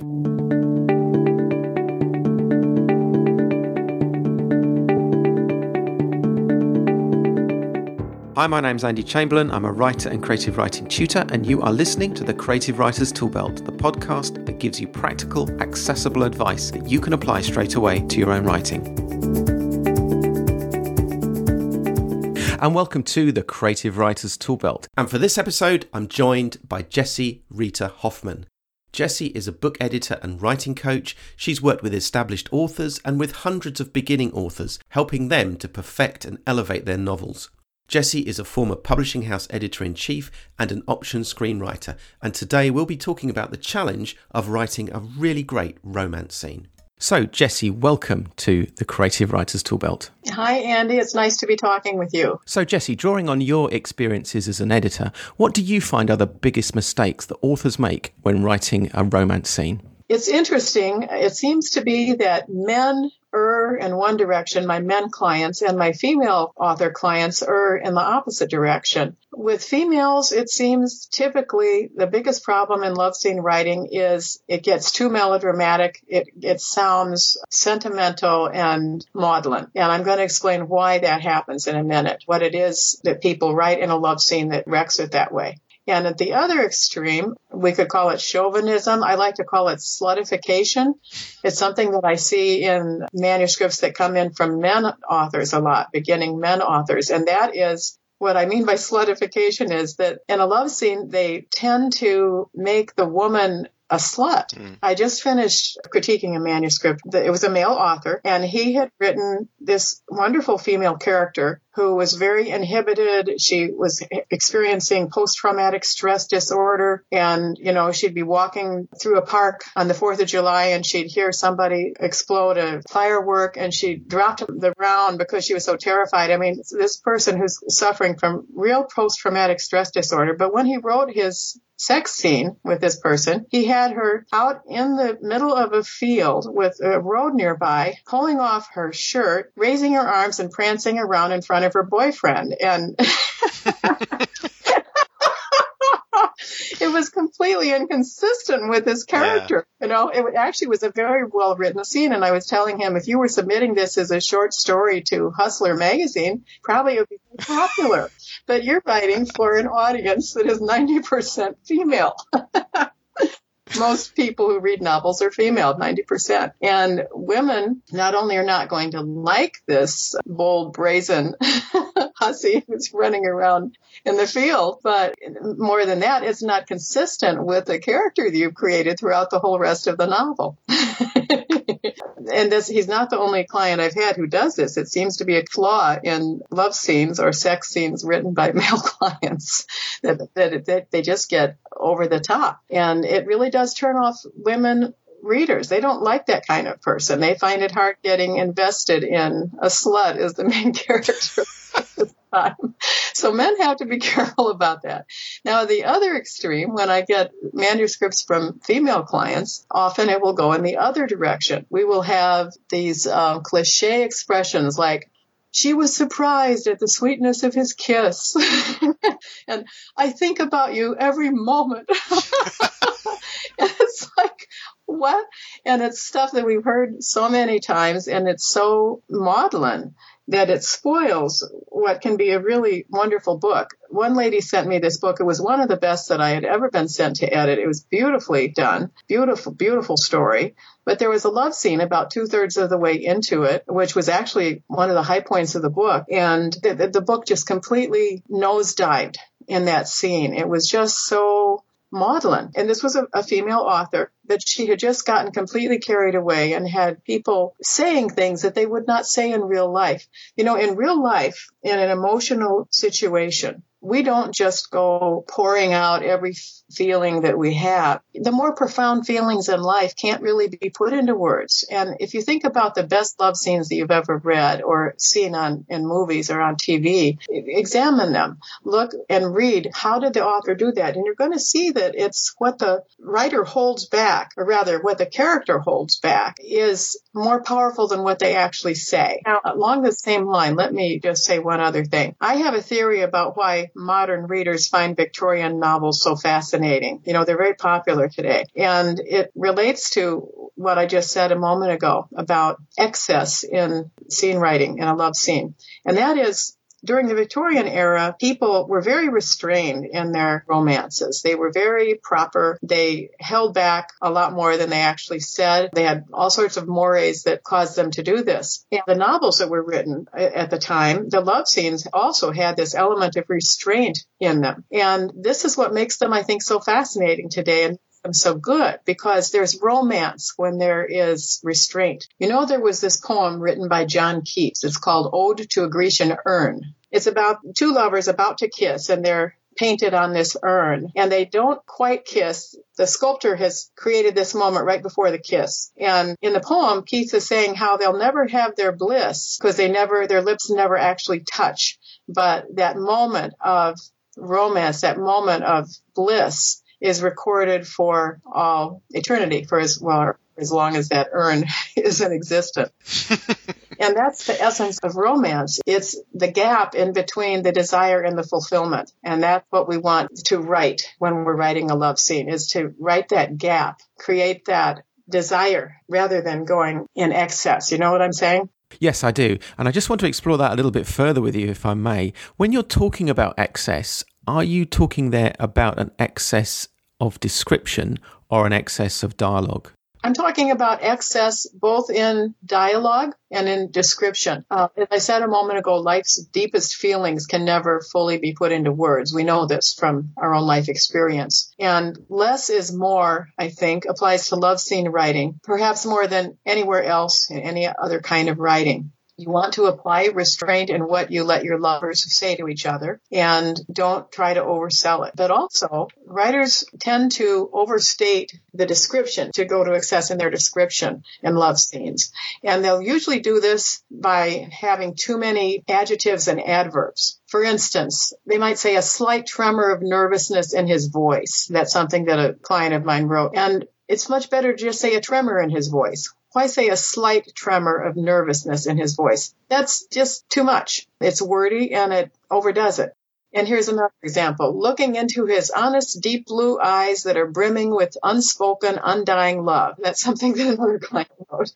Hi, my name's Andy Chamberlain. I'm a writer and creative writing tutor, and you are listening to the Creative Writers Toolbelt, the podcast that gives you practical, accessible advice that you can apply straight away to your own writing. And welcome to the Creative Writers Toolbelt. And for this episode, I'm joined by Jessi Rita Hoffman. Jessi is a book editor and writing coach. She's worked with established authors and with hundreds of beginning authors, helping them to perfect and elevate their novels. Jessi is a former publishing house editor in chief and an option screenwriter, and today we'll be talking about the challenge of writing a really great romance scene. So, Jessi, welcome to the Creative Writers Toolbelt. Hi, Andy. It's nice to be talking with you. So, Jessi, drawing on your experiences as an editor, what do you find are the biggest mistakes that authors make when writing a romance scene? It's interesting. It seems to be that men err in one direction, my men clients, and my female author clients err in the opposite direction. With females, it seems typically the biggest problem in love scene writing is it gets too melodramatic. It, it sounds sentimental and maudlin. And I'm going to explain why that happens in a minute, what it is that people write in a love scene that wrecks it that way. And at the other extreme, we could call it chauvinism. I like to call it slutification. It's something that I see in manuscripts that come in from men authors a lot, beginning men authors. And that is what I mean by slutification is that in a love scene, they tend to make the woman a slut. Mm. I just finished critiquing a manuscript. It was a male author, and he had written this wonderful female character who was very inhibited. She was experiencing post-traumatic stress disorder, and you know she'd be walking through a park on the Fourth of July, and she'd hear somebody explode a firework, and she dropped the ground because she was so terrified. I mean, this person who's suffering from real post-traumatic stress disorder. But when he wrote his sex scene with this person. He had her out in the middle of a field with a road nearby, pulling off her shirt, raising her arms and prancing around in front of her boyfriend. And it was completely inconsistent with his character. Yeah. You know, it actually was a very well written scene. And I was telling him, if you were submitting this as a short story to Hustler magazine, probably it would be popular. but you're writing for an audience that is 90% female. most people who read novels are female, 90%. And women not only are not going to like this bold, brazen hussy who's running around in the field, but more than that, it's not consistent with the character that you've created throughout the whole rest of the novel. and this, he's not the only client I've had who does this. It seems to be a flaw in love scenes or sex scenes written by male clients that, that, that they just get over the top. And it really does turn off women readers. They don't like that kind of person. They find it hard getting invested in a slut as the main character. So men have to be careful about that. Now, the other extreme, when I get manuscripts from female clients, often it will go in the other direction. We will have these um, cliche expressions like, she was surprised at the sweetness of his kiss. and I think about you every moment. it's like, what? And it's stuff that we've heard so many times and it's so maudlin that it spoils what can be a really wonderful book. One lady sent me this book. It was one of the best that I had ever been sent to edit. It was beautifully done, beautiful, beautiful story. But there was a love scene about two thirds of the way into it, which was actually one of the high points of the book. And the, the book just completely nosedived in that scene. It was just so maudlin. And this was a, a, female author that she had just gotten completely carried away and had people saying things that they would not say in real life. You know, in real life, in an emotional situation, we don't just go pouring out every feeling that we have. The more profound feelings in life can't really be put into words. And if you think about the best love scenes that you've ever read or seen on in movies or on TV, examine them. Look and read how did the author do that? And you're going to see that it's what the writer holds back, or rather what the character holds back is more powerful than what they actually say. Now, along the same line, let me just say one other thing. I have a theory about why modern readers find Victorian novels so fascinating. You know, they're very popular today. And it relates to what I just said a moment ago about excess in scene writing in a love scene. And that is during the Victorian era, people were very restrained in their romances. They were very proper. They held back a lot more than they actually said. They had all sorts of mores that caused them to do this. And the novels that were written uh, at the time, the love scenes also had this element of restraint in them. And this is what makes them, I think, so fascinating today. And them so good because there's romance when there is restraint. You know, there was this poem written by John Keats. It's called Ode to a Grecian Urn. It's about two lovers about to kiss and they're painted on this urn and they don't quite kiss. The sculptor has created this moment right before the kiss. And in the poem, Keats is saying how they'll never have their bliss because they never, their lips never actually touch. But that moment of romance, that moment of bliss is recorded for all eternity, for as well as long as that urn is in existence. and that's the essence of romance. It's the gap in between the desire and the fulfillment. And that's what we want to write when we're writing a love scene is to write that gap, create that desire rather than going in excess. You know what I'm saying? Yes, I do. And I just want to explore that a little bit further with you, if I may. When you're talking about excess, are you talking there about an excess of description or an excess of dialogue? I'm talking about excess both in dialogue and in description. Uh, as I said a moment ago, life's deepest feelings can never fully be put into words. We know this from our own life experience. And less is more, I think, applies to love scene writing, perhaps more than anywhere else in any other kind of writing. You want to apply restraint in what you let your lovers say to each other and don't try to oversell it. But also, writers tend to overstate the description to go to excess in their description in love scenes. And they'll usually do this by having too many adjectives and adverbs. For instance, they might say a slight tremor of nervousness in his voice. That's something that a client of mine wrote. And it's much better to just say a tremor in his voice why say a slight tremor of nervousness in his voice? That's just too much. It's wordy and it overdoes it. And here's another example. Looking into his honest, deep blue eyes that are brimming with unspoken, undying love. That's something that another client wrote.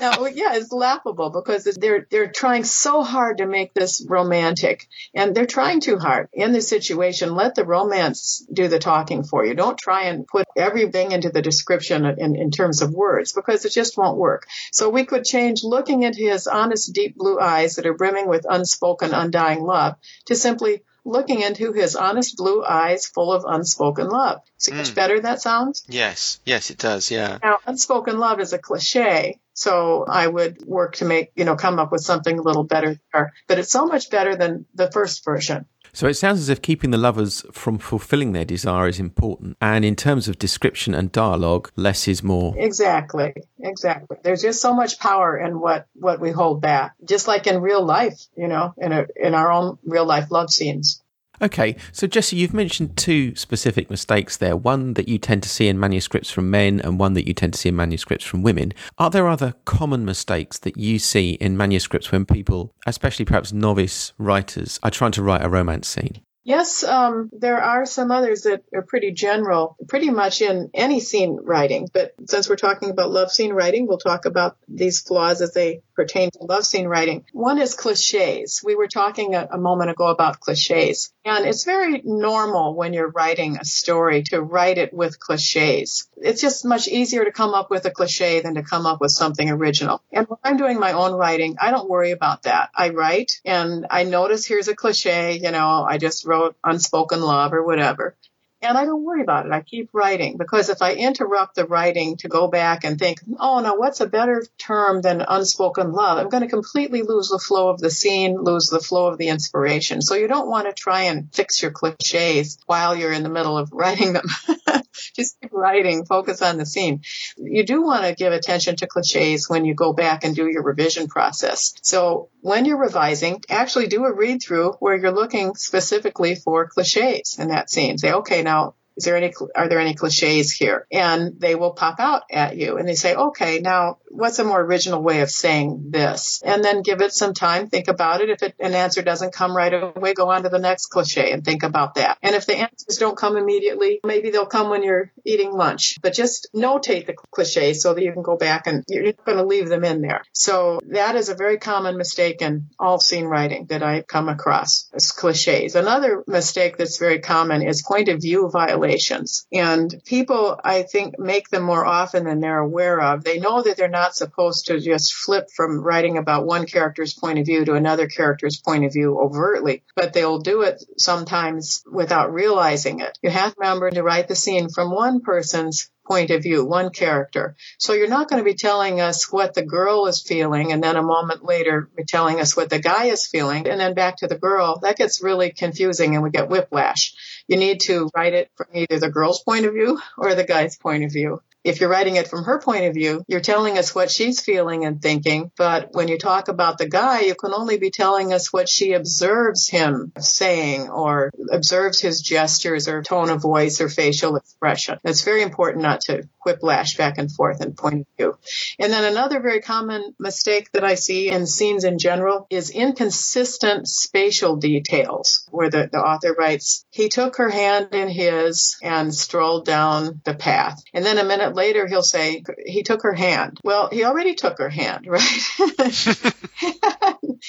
Now, yeah, it's laughable because they're they're trying so hard to make this romantic, and they're trying too hard in this situation. Let the romance do the talking for you. Don't try and put everything into the description in, in terms of words because it just won't work. So we could change looking into his honest, deep blue eyes that are brimming with unspoken, undying love to simply looking into his honest blue eyes full of unspoken love. See mm. much better that sounds? Yes, yes, it does, yeah. Now, unspoken love is a cliche, so I would work to make, you know, come up with something a little better there. But it's so much better than the first version. So it sounds as if keeping the lovers from fulfilling their desire is important. And in terms of description and dialogue, less is more. Exactly. Exactly. There's just so much power in what, what we hold back. Just like in real life, you know, in a, in our own real life love scenes. Okay, so Jessi, you've mentioned two specific mistakes there one that you tend to see in manuscripts from men, and one that you tend to see in manuscripts from women. Are there other common mistakes that you see in manuscripts when people, especially perhaps novice writers, are trying to write a romance scene? Yes, um, there are some others that are pretty general, pretty much in any scene writing. But since we're talking about love scene writing, we'll talk about these flaws as they pertain to love scene writing. One is cliches. We were talking a, a moment ago about cliches. And it's very normal when you're writing a story to write it with cliches. It's just much easier to come up with a cliche than to come up with something original. And when I'm doing my own writing, I don't worry about that. I write and I notice here's a cliche, you know, I just wrote unspoken love or whatever. And I don't worry about it. I keep writing because if I interrupt the writing to go back and think, oh, now what's a better term than unspoken love? I'm going to completely lose the flow of the scene, lose the flow of the inspiration. So you don't want to try and fix your cliches while you're in the middle of writing them. Just keep writing, focus on the scene. You do want to give attention to cliches when you go back and do your revision process. So when you're revising, actually do a read through where you're looking specifically for cliches in that scene. Say, okay, now Is there any, are there any cliches here? And they will pop out at you and they say, okay, now what's a more original way of saying this? And then give it some time, think about it. If it, an answer doesn't come right away, go on to the next cliche and think about that. And if the answers don't come immediately, maybe they'll come when you're eating lunch, but just notate the cliches so that you can go back and you're not going to leave them in there. So that is a very common mistake in all scene writing that I've come across cliches. Another mistake that's very common is point of view violations. And people, I think, make them more often than they're aware of. They know that they're not supposed to just flip from writing about one character's point of view to another character's point of view overtly, but they'll do it sometimes without realizing it. You have to remember to write the scene from one person's point of view, one character. So you're not going to be telling us what the girl is feeling and then a moment later be telling us what the guy is feeling and then back to the girl. That gets really confusing and we get whiplash. You need to write it from either the girl's point of view or the guy's point of view if you're writing it from her point of view, you're telling us what she's feeling and thinking. But when you talk about the guy, you can only be telling us what she observes him saying or observes his gestures or tone of voice or facial expression. It's very important not to whiplash back and forth in point of view. And then another very common mistake that I see in scenes in general is inconsistent spatial details where the, the author writes, he took her hand in his and strolled down the path. And then a minute later he'll say, he took her hand. Well, he already took her hand, right?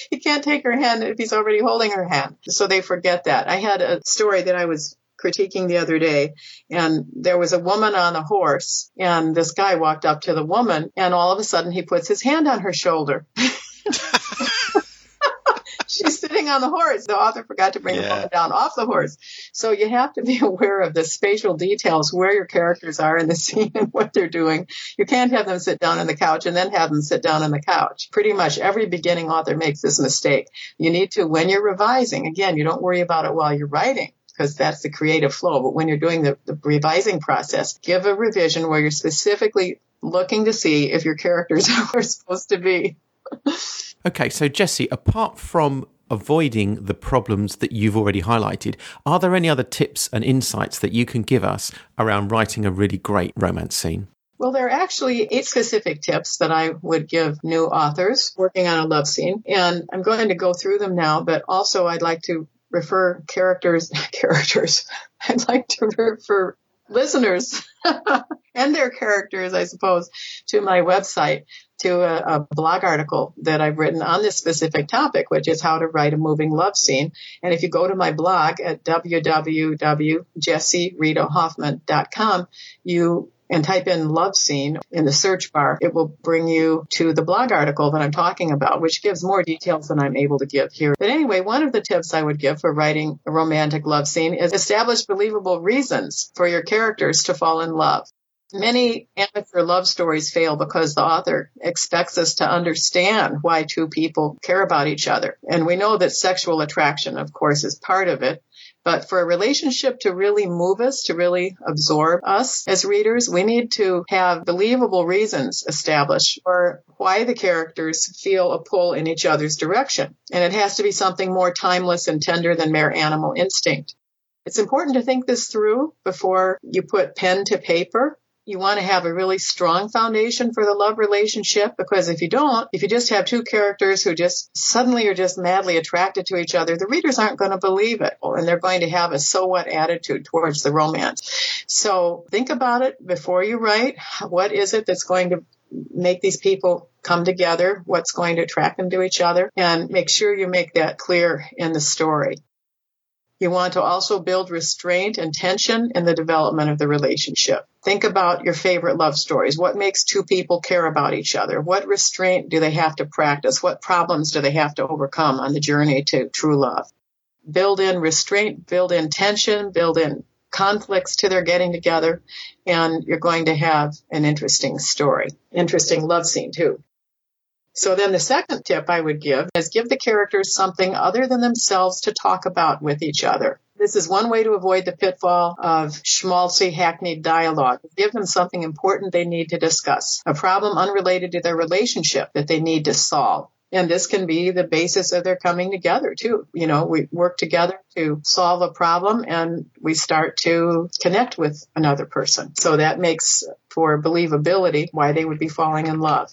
he can't take her hand if he's already holding her hand. So they forget that. I had a story that I was critiquing the other day and there was a woman on a horse and this guy walked up to the woman and all of a sudden he puts his hand on her shoulder. She's sitting on the horse. The author forgot to bring yeah. the woman down off the horse. So you have to be aware of the spatial details, where your characters are in the scene and what they're doing. You can't have them sit down on the couch and then have them sit down on the couch. Pretty much every beginning author makes this mistake. You need to, when you're revising, again, you don't worry about it while you're writing because that's the creative flow. But when you're doing the, the revising process, give a revision where you're specifically looking to see if your characters are where they're supposed to be. okay, so Jessi, apart from avoiding the problems that you've already highlighted, are there any other tips and insights that you can give us around writing a really great romance scene? Well, there are actually eight specific tips that I would give new authors working on a love scene. And I'm going to go through them now, but also I'd like to refer characters, characters. I'd like to refer listeners and their characters, I suppose, to my website, to a, a, blog article that I've written on this specific topic, which is how to write a moving love scene. And if you go to my blog at www.jessiritahoffman.com, you and type in love scene in the search bar, it will bring you to the blog article that I'm talking about, which gives more details than I'm able to give here. But anyway, one of the tips I would give for writing a romantic love scene is establish believable reasons for your characters to fall in love. Many amateur love stories fail because the author expects us to understand why two people care about each other. And we know that sexual attraction, of course, is part of it. But for a relationship to really move us, to really absorb us as readers, we need to have believable reasons established for why the characters feel a pull in each other's direction. And it has to be something more timeless and tender than mere animal instinct. It's important to think this through before you put pen to paper you want to have a really strong foundation for the love relationship because if you don't, if you just have two characters who just suddenly are just madly attracted to each other, the readers aren't going to believe it oh, and they're going to have a so what attitude towards the romance. So think about it before you write. What is it that's going to make these people come together? What's going to attract them to each other? And make sure you make that clear in the story. You want to also build restraint and tension in the development of the relationship. Think about your favorite love stories. What makes two people care about each other? What restraint do they have to practice? What problems do they have to overcome on the journey to true love? Build in restraint, build in tension, build in conflicts to their getting together, and you're going to have an interesting story. Interesting love scene too. So then the second tip I would give is give the characters something other than themselves to talk about with each other. This is one way to avoid the pitfall of schmaltzy, hackneyed dialogue. Give them something important they need to discuss, a problem unrelated to their relationship that they need to solve. And this can be the basis of their coming together too. You know, we work together to solve a problem and we start to connect with another person. So that makes for believability why they would be falling in love.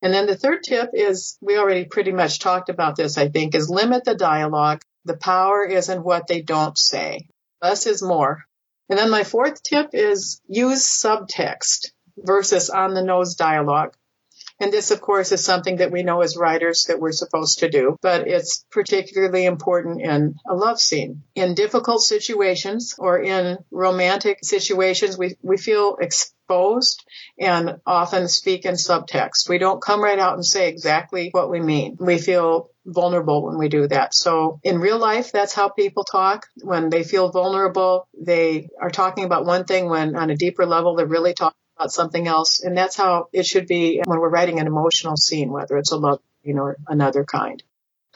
And then the third tip is we already pretty much talked about this, I think, is limit the dialogue. The power is in what they don't say. Less is more. And then my fourth tip is use subtext versus on the nose dialogue. And this, of course, is something that we know as writers that we're supposed to do, but it's particularly important in a love scene. In difficult situations or in romantic situations, we, we feel exposed and often speak in subtext. We don't come right out and say exactly what we mean. We feel vulnerable when we do that. So in real life, that's how people talk. When they feel vulnerable, they are talking about one thing when on a deeper level, they're really talking about something else. And that's how it should be when we're writing an emotional scene, whether it's a love scene or another kind.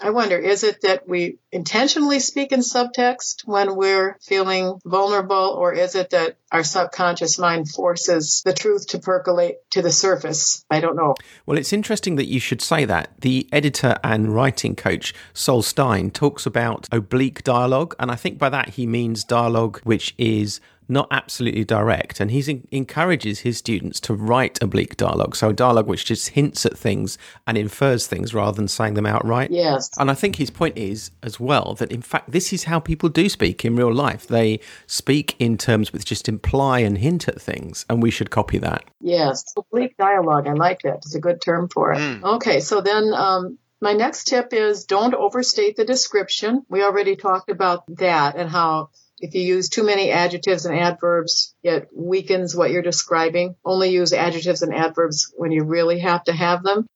I wonder, is it that we intentionally speak in subtext when we're feeling vulnerable, or is it that our subconscious mind forces the truth to percolate to the surface? I don't know. Well, it's interesting that you should say that. The editor and writing coach, Sol Stein, talks about oblique dialogue, and I think by that he means dialogue which is not absolutely direct. And he encourages his students to write oblique dialogue. So a dialogue which just hints at things and infers things rather than saying them outright. Yes. And I think his point is as well that in fact this is how people do speak in real life. They speak in terms which just imply and hint at things, and we should copy that. Yes. Oblique dialogue. I like that. It's a good term for it. Mm. Okay. So then um, my next tip is don't overstate the description. We already talked about that and how if you use too many adjectives and adverbs, it weakens what you're describing. Only use adjectives and adverbs when you really have to have them.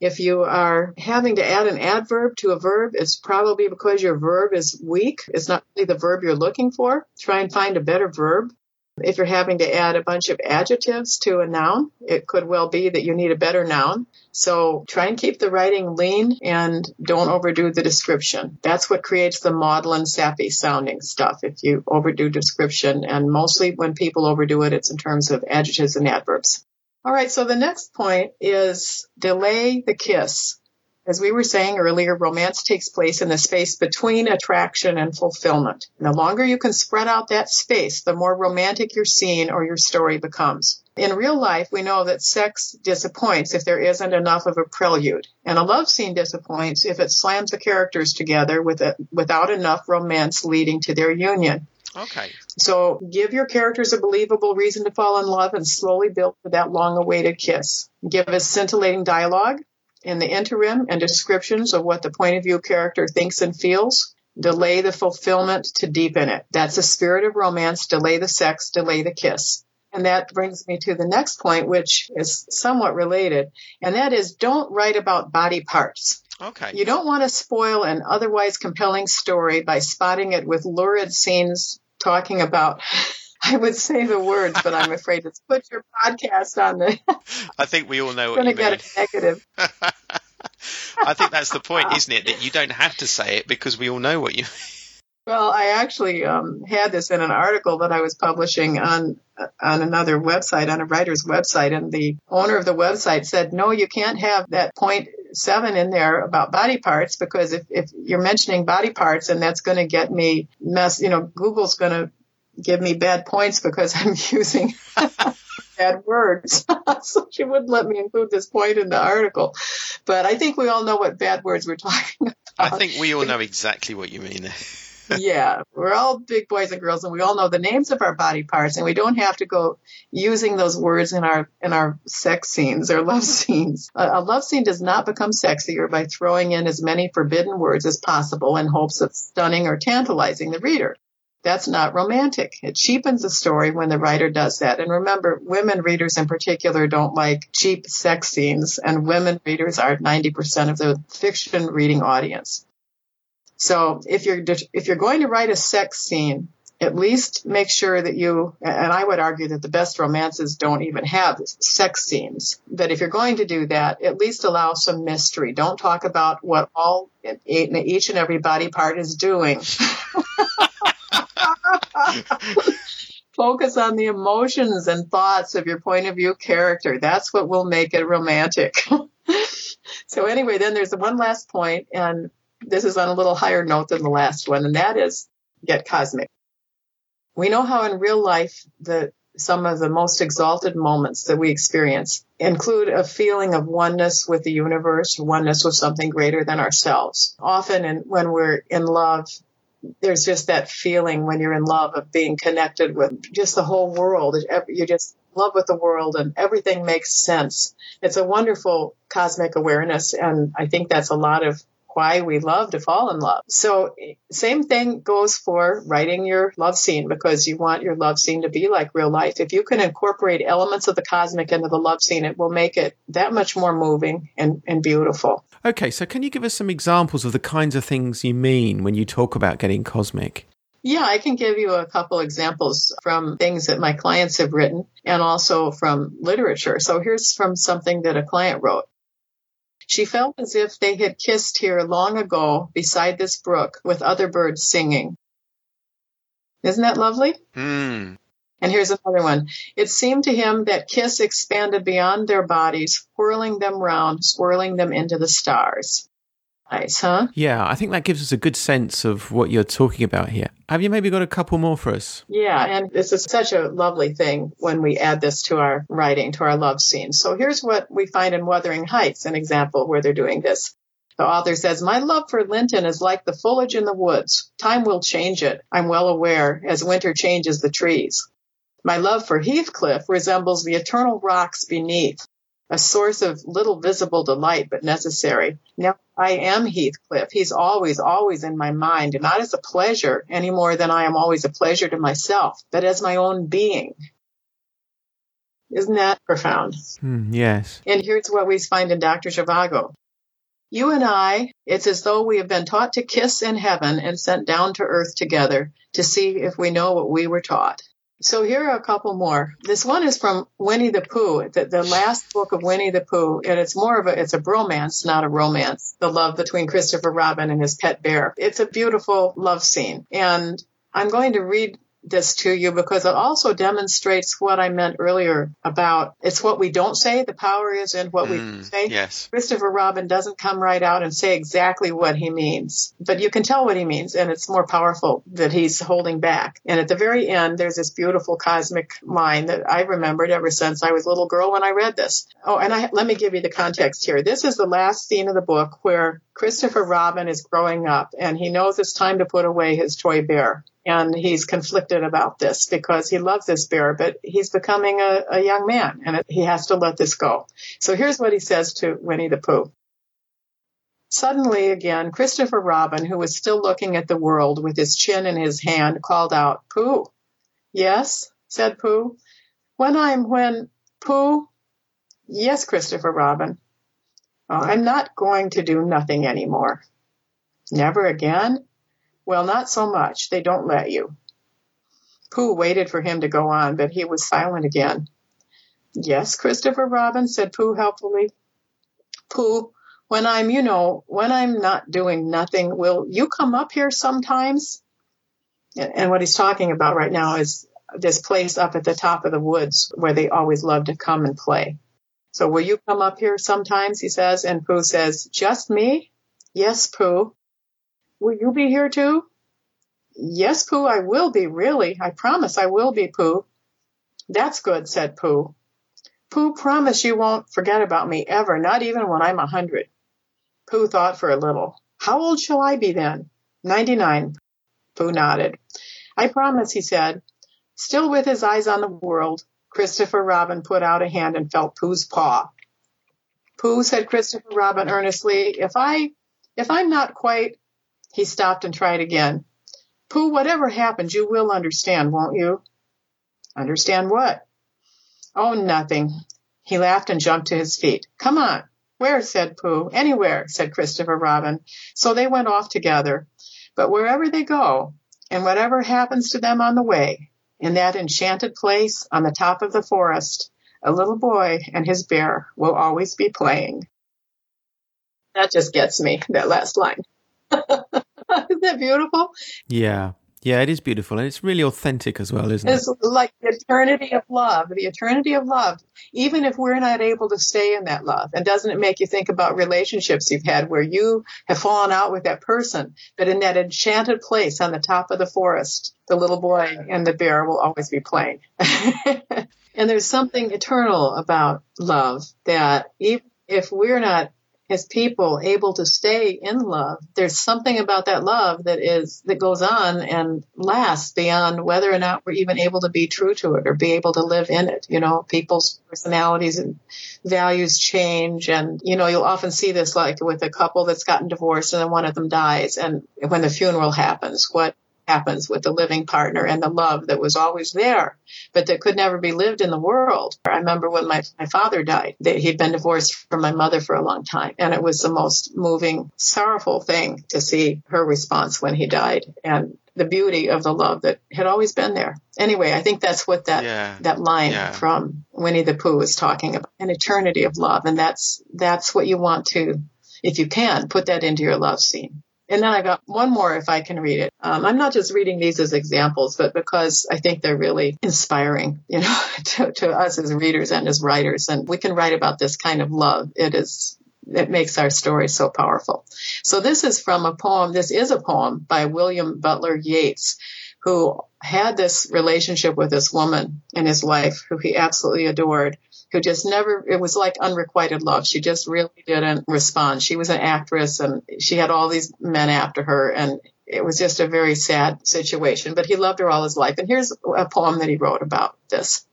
If you are having to add an adverb to a verb, it's probably because your verb is weak. It's not really the verb you're looking for. Try and find a better verb. If you're having to add a bunch of adjectives to a noun, it could well be that you need a better noun. So try and keep the writing lean and don't overdo the description. That's what creates the maudlin, sappy sounding stuff if you overdo description. And mostly when people overdo it, it's in terms of adjectives and adverbs. All right. So the next point is delay the kiss. As we were saying earlier, romance takes place in the space between attraction and fulfillment. And the longer you can spread out that space, the more romantic your scene or your story becomes. In real life, we know that sex disappoints if there isn't enough of a prelude. And a love scene disappoints if it slams the characters together with a, without enough romance leading to their union. Okay. So give your characters a believable reason to fall in love and slowly build for that long awaited kiss. Give us scintillating dialogue in the interim and descriptions of what the point of view character thinks and feels. Delay the fulfillment to deepen it. That's the spirit of romance. Delay the sex, delay the kiss. And that brings me to the next point, which is somewhat related. And that is don't write about body parts. Okay. You don't want to spoil an otherwise compelling story by spotting it with lurid scenes talking about I would say the words, but I'm afraid it's put your podcast on the. I think we all know what you mean. Going to get a negative. I think that's the point, isn't it? That you don't have to say it because we all know what you. Well, I actually um, had this in an article that I was publishing on on another website, on a writer's website, and the owner of the website said, "No, you can't have that point seven in there about body parts because if, if you're mentioning body parts and that's going to get me mess, you know, Google's going to give me bad points because I'm using bad words. so she wouldn't let me include this point in the article. But I think we all know what bad words we're talking about. I think we all know exactly what you mean. yeah, we're all big boys and girls, and we all know the names of our body parts, and we don't have to go using those words in our in our sex scenes or love scenes. A, a love scene does not become sexier by throwing in as many forbidden words as possible in hopes of stunning or tantalizing the reader. That's not romantic. It cheapens the story when the writer does that. And remember, women readers in particular don't like cheap sex scenes, and women readers are 90% of the fiction reading audience. So if you're if you're going to write a sex scene, at least make sure that you and I would argue that the best romances don't even have sex scenes. But if you're going to do that, at least allow some mystery. Don't talk about what all each and every body part is doing. Focus on the emotions and thoughts of your point of view character. That's what will make it romantic. So anyway, then there's one last point, and this is on a little higher note than the last one, and that is get cosmic. We know how in real life the some of the most exalted moments that we experience include a feeling of oneness with the universe, oneness with something greater than ourselves. Often in, when we're in love, there's just that feeling when you're in love of being connected with just the whole world. You're just in love with the world and everything makes sense. It's a wonderful cosmic awareness. And I think that's a lot of why we love to fall in love. So same thing goes for writing your love scene because you want your love scene to be like real life. If you can incorporate elements of the cosmic into the love scene, it will make it that much more moving and, and beautiful. Okay, so can you give us some examples of the kinds of things you mean when you talk about getting cosmic? Yeah, I can give you a couple examples from things that my clients have written and also from literature. So here's from something that a client wrote. She felt as if they had kissed here long ago beside this brook with other birds singing. Isn't that lovely? Mm. And here's another one. It seemed to him that kiss expanded beyond their bodies, whirling them round, swirling them into the stars. Nice, huh? Yeah, I think that gives us a good sense of what you're talking about here. Have you maybe got a couple more for us? Yeah, and this is such a lovely thing when we add this to our writing, to our love scenes. So here's what we find in Wuthering Heights, an example where they're doing this. The author says, My love for Linton is like the foliage in the woods. Time will change it, I'm well aware, as winter changes the trees. My love for Heathcliff resembles the eternal rocks beneath a source of little visible delight, but necessary. Now I am Heathcliff. He's always, always in my mind, and not as a pleasure any more than I am always a pleasure to myself, but as my own being. Isn't that profound? Mm, yes. And here's what we find in Dr. Zhivago. You and I, it's as though we have been taught to kiss in heaven and sent down to earth together to see if we know what we were taught. So here are a couple more. This one is from Winnie the Pooh, the, the last book of Winnie the Pooh, and it's more of a it's a bromance, not a romance. The love between Christopher Robin and his pet bear. It's a beautiful love scene, and I'm going to read this to you because it also demonstrates what I meant earlier about it's what we don't say. The power is in what mm, we say. Yes. Christopher Robin doesn't come right out and say exactly what he means, but you can tell what he means, and it's more powerful that he's holding back. And at the very end, there's this beautiful cosmic line that I remembered ever since I was a little girl when I read this. Oh, and I, let me give you the context here. This is the last scene of the book where Christopher Robin is growing up and he knows it's time to put away his toy bear and he's conflicted about this because he loves this bear, but he's becoming a, a young man and it, he has to let this go. So here's what he says to Winnie the Pooh. Suddenly again, Christopher Robin, who was still looking at the world with his chin in his hand, called out, Pooh. Yes, said Pooh. When I'm, when, Pooh. Yes, Christopher Robin. Oh, I'm not going to do nothing anymore. Never again? Well, not so much. They don't let you. Pooh waited for him to go on, but he was silent again. Yes, Christopher Robin, said Pooh helpfully. Pooh, when I'm, you know, when I'm not doing nothing, will you come up here sometimes? And what he's talking about right now is this place up at the top of the woods where they always love to come and play. So will you come up here sometimes? He says, and Pooh says, just me? Yes, Pooh. Will you be here too? Yes, Pooh, I will be, really. I promise I will be, Pooh. That's good, said Pooh. Pooh, promise you won't forget about me ever, not even when I'm a hundred. Pooh thought for a little. How old shall I be then? Ninety-nine. Pooh nodded. I promise, he said. Still with his eyes on the world, Christopher Robin put out a hand and felt Pooh's paw. Pooh, said Christopher Robin earnestly, if I, if I'm not quite, he stopped and tried again. Pooh, whatever happens, you will understand, won't you? Understand what? Oh, nothing. He laughed and jumped to his feet. Come on. Where? said Pooh. Anywhere, said Christopher Robin. So they went off together. But wherever they go, and whatever happens to them on the way, in that enchanted place on the top of the forest, a little boy and his bear will always be playing. That just gets me, that last line. Isn't that beautiful? Yeah. Yeah, it is beautiful and it's really authentic as well, isn't It's it? It's like the eternity of love, the eternity of love. Even if we're not able to stay in that love, and doesn't it make you think about relationships you've had where you have fallen out with that person, but in that enchanted place on the top of the forest, the little boy and the bear will always be playing. and there's something eternal about love that even if we're not as people able to stay in love there's something about that love that is that goes on and lasts beyond whether or not we're even able to be true to it or be able to live in it. You know people's personalities and values change and you know you'll often see this like with a couple that's gotten divorced and then one of them dies and when the funeral happens what happens with the living partner and the love that was always there, but that could never be lived in the world. I remember when my, my father died, that he'd been divorced from my mother for a long time. And it was the most moving, sorrowful thing to see her response when he died and the beauty of the love that had always been there. Anyway, I think that's what that, Yeah. that line Yeah. from Winnie the Pooh is talking about, an eternity of love. And that's, that's what you want to, if you can, put that into your love scene. And then I got one more if I can read it. Um, I'm not just reading these as examples, but because I think they're really inspiring, you know, to, to us as readers and as writers. And we can write about this kind of love. It is, it makes our story so powerful. So this is from a poem. This is a poem by William Butler Yeats, who had this relationship with this woman in his life who he absolutely adored who just never it was like unrequited love. She just really didn't respond. She was an actress and she had all these men after her and it was just a very sad situation but he loved her all his life. And here's a poem that he wrote about this.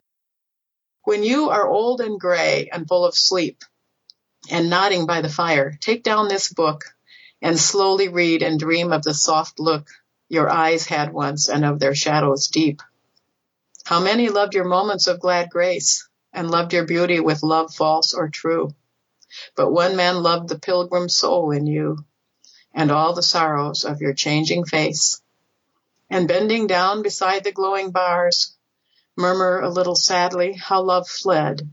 When you are old and gray and full of sleep and nodding by the fire take down this book and slowly read and dream of the soft look your eyes had once and of their shadows deep. How many loved your moments of glad grace and loved your beauty with love false or true. But one man loved the pilgrim soul in you and all the sorrows of your changing face. And bending down beside the glowing bars, murmur a little sadly how love fled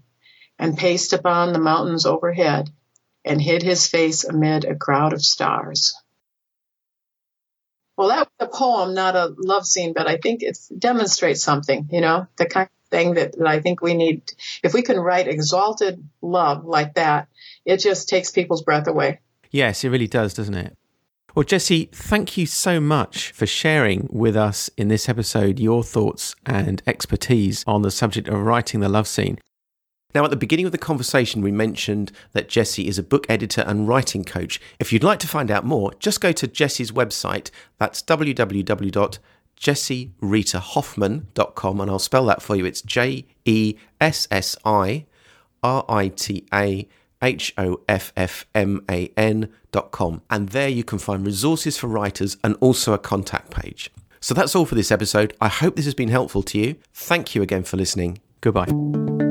and paced upon the mountains overhead and hid his face amid a crowd of stars. Well, that was a poem, not a love scene, but I think it demonstrates something, you know, the kind thing that, that I think we need. If we can write exalted love like that, it just takes people's breath away. Yes, it really does, doesn't it? Well, Jessi, thank you so much for sharing with us in this episode your thoughts and expertise on the subject of writing the love scene. Now, at the beginning of the conversation, we mentioned that Jessi is a book editor and writing coach. If you'd like to find out more, just go to Jessi's website. That's www.jessiritahoffman.com, and I'll spell that for you. It's J E S S I R I T A H O F F M A N dot com. And there you can find resources for writers and also a contact page. So that's all for this episode. I hope this has been helpful to you. Thank you again for listening. Goodbye.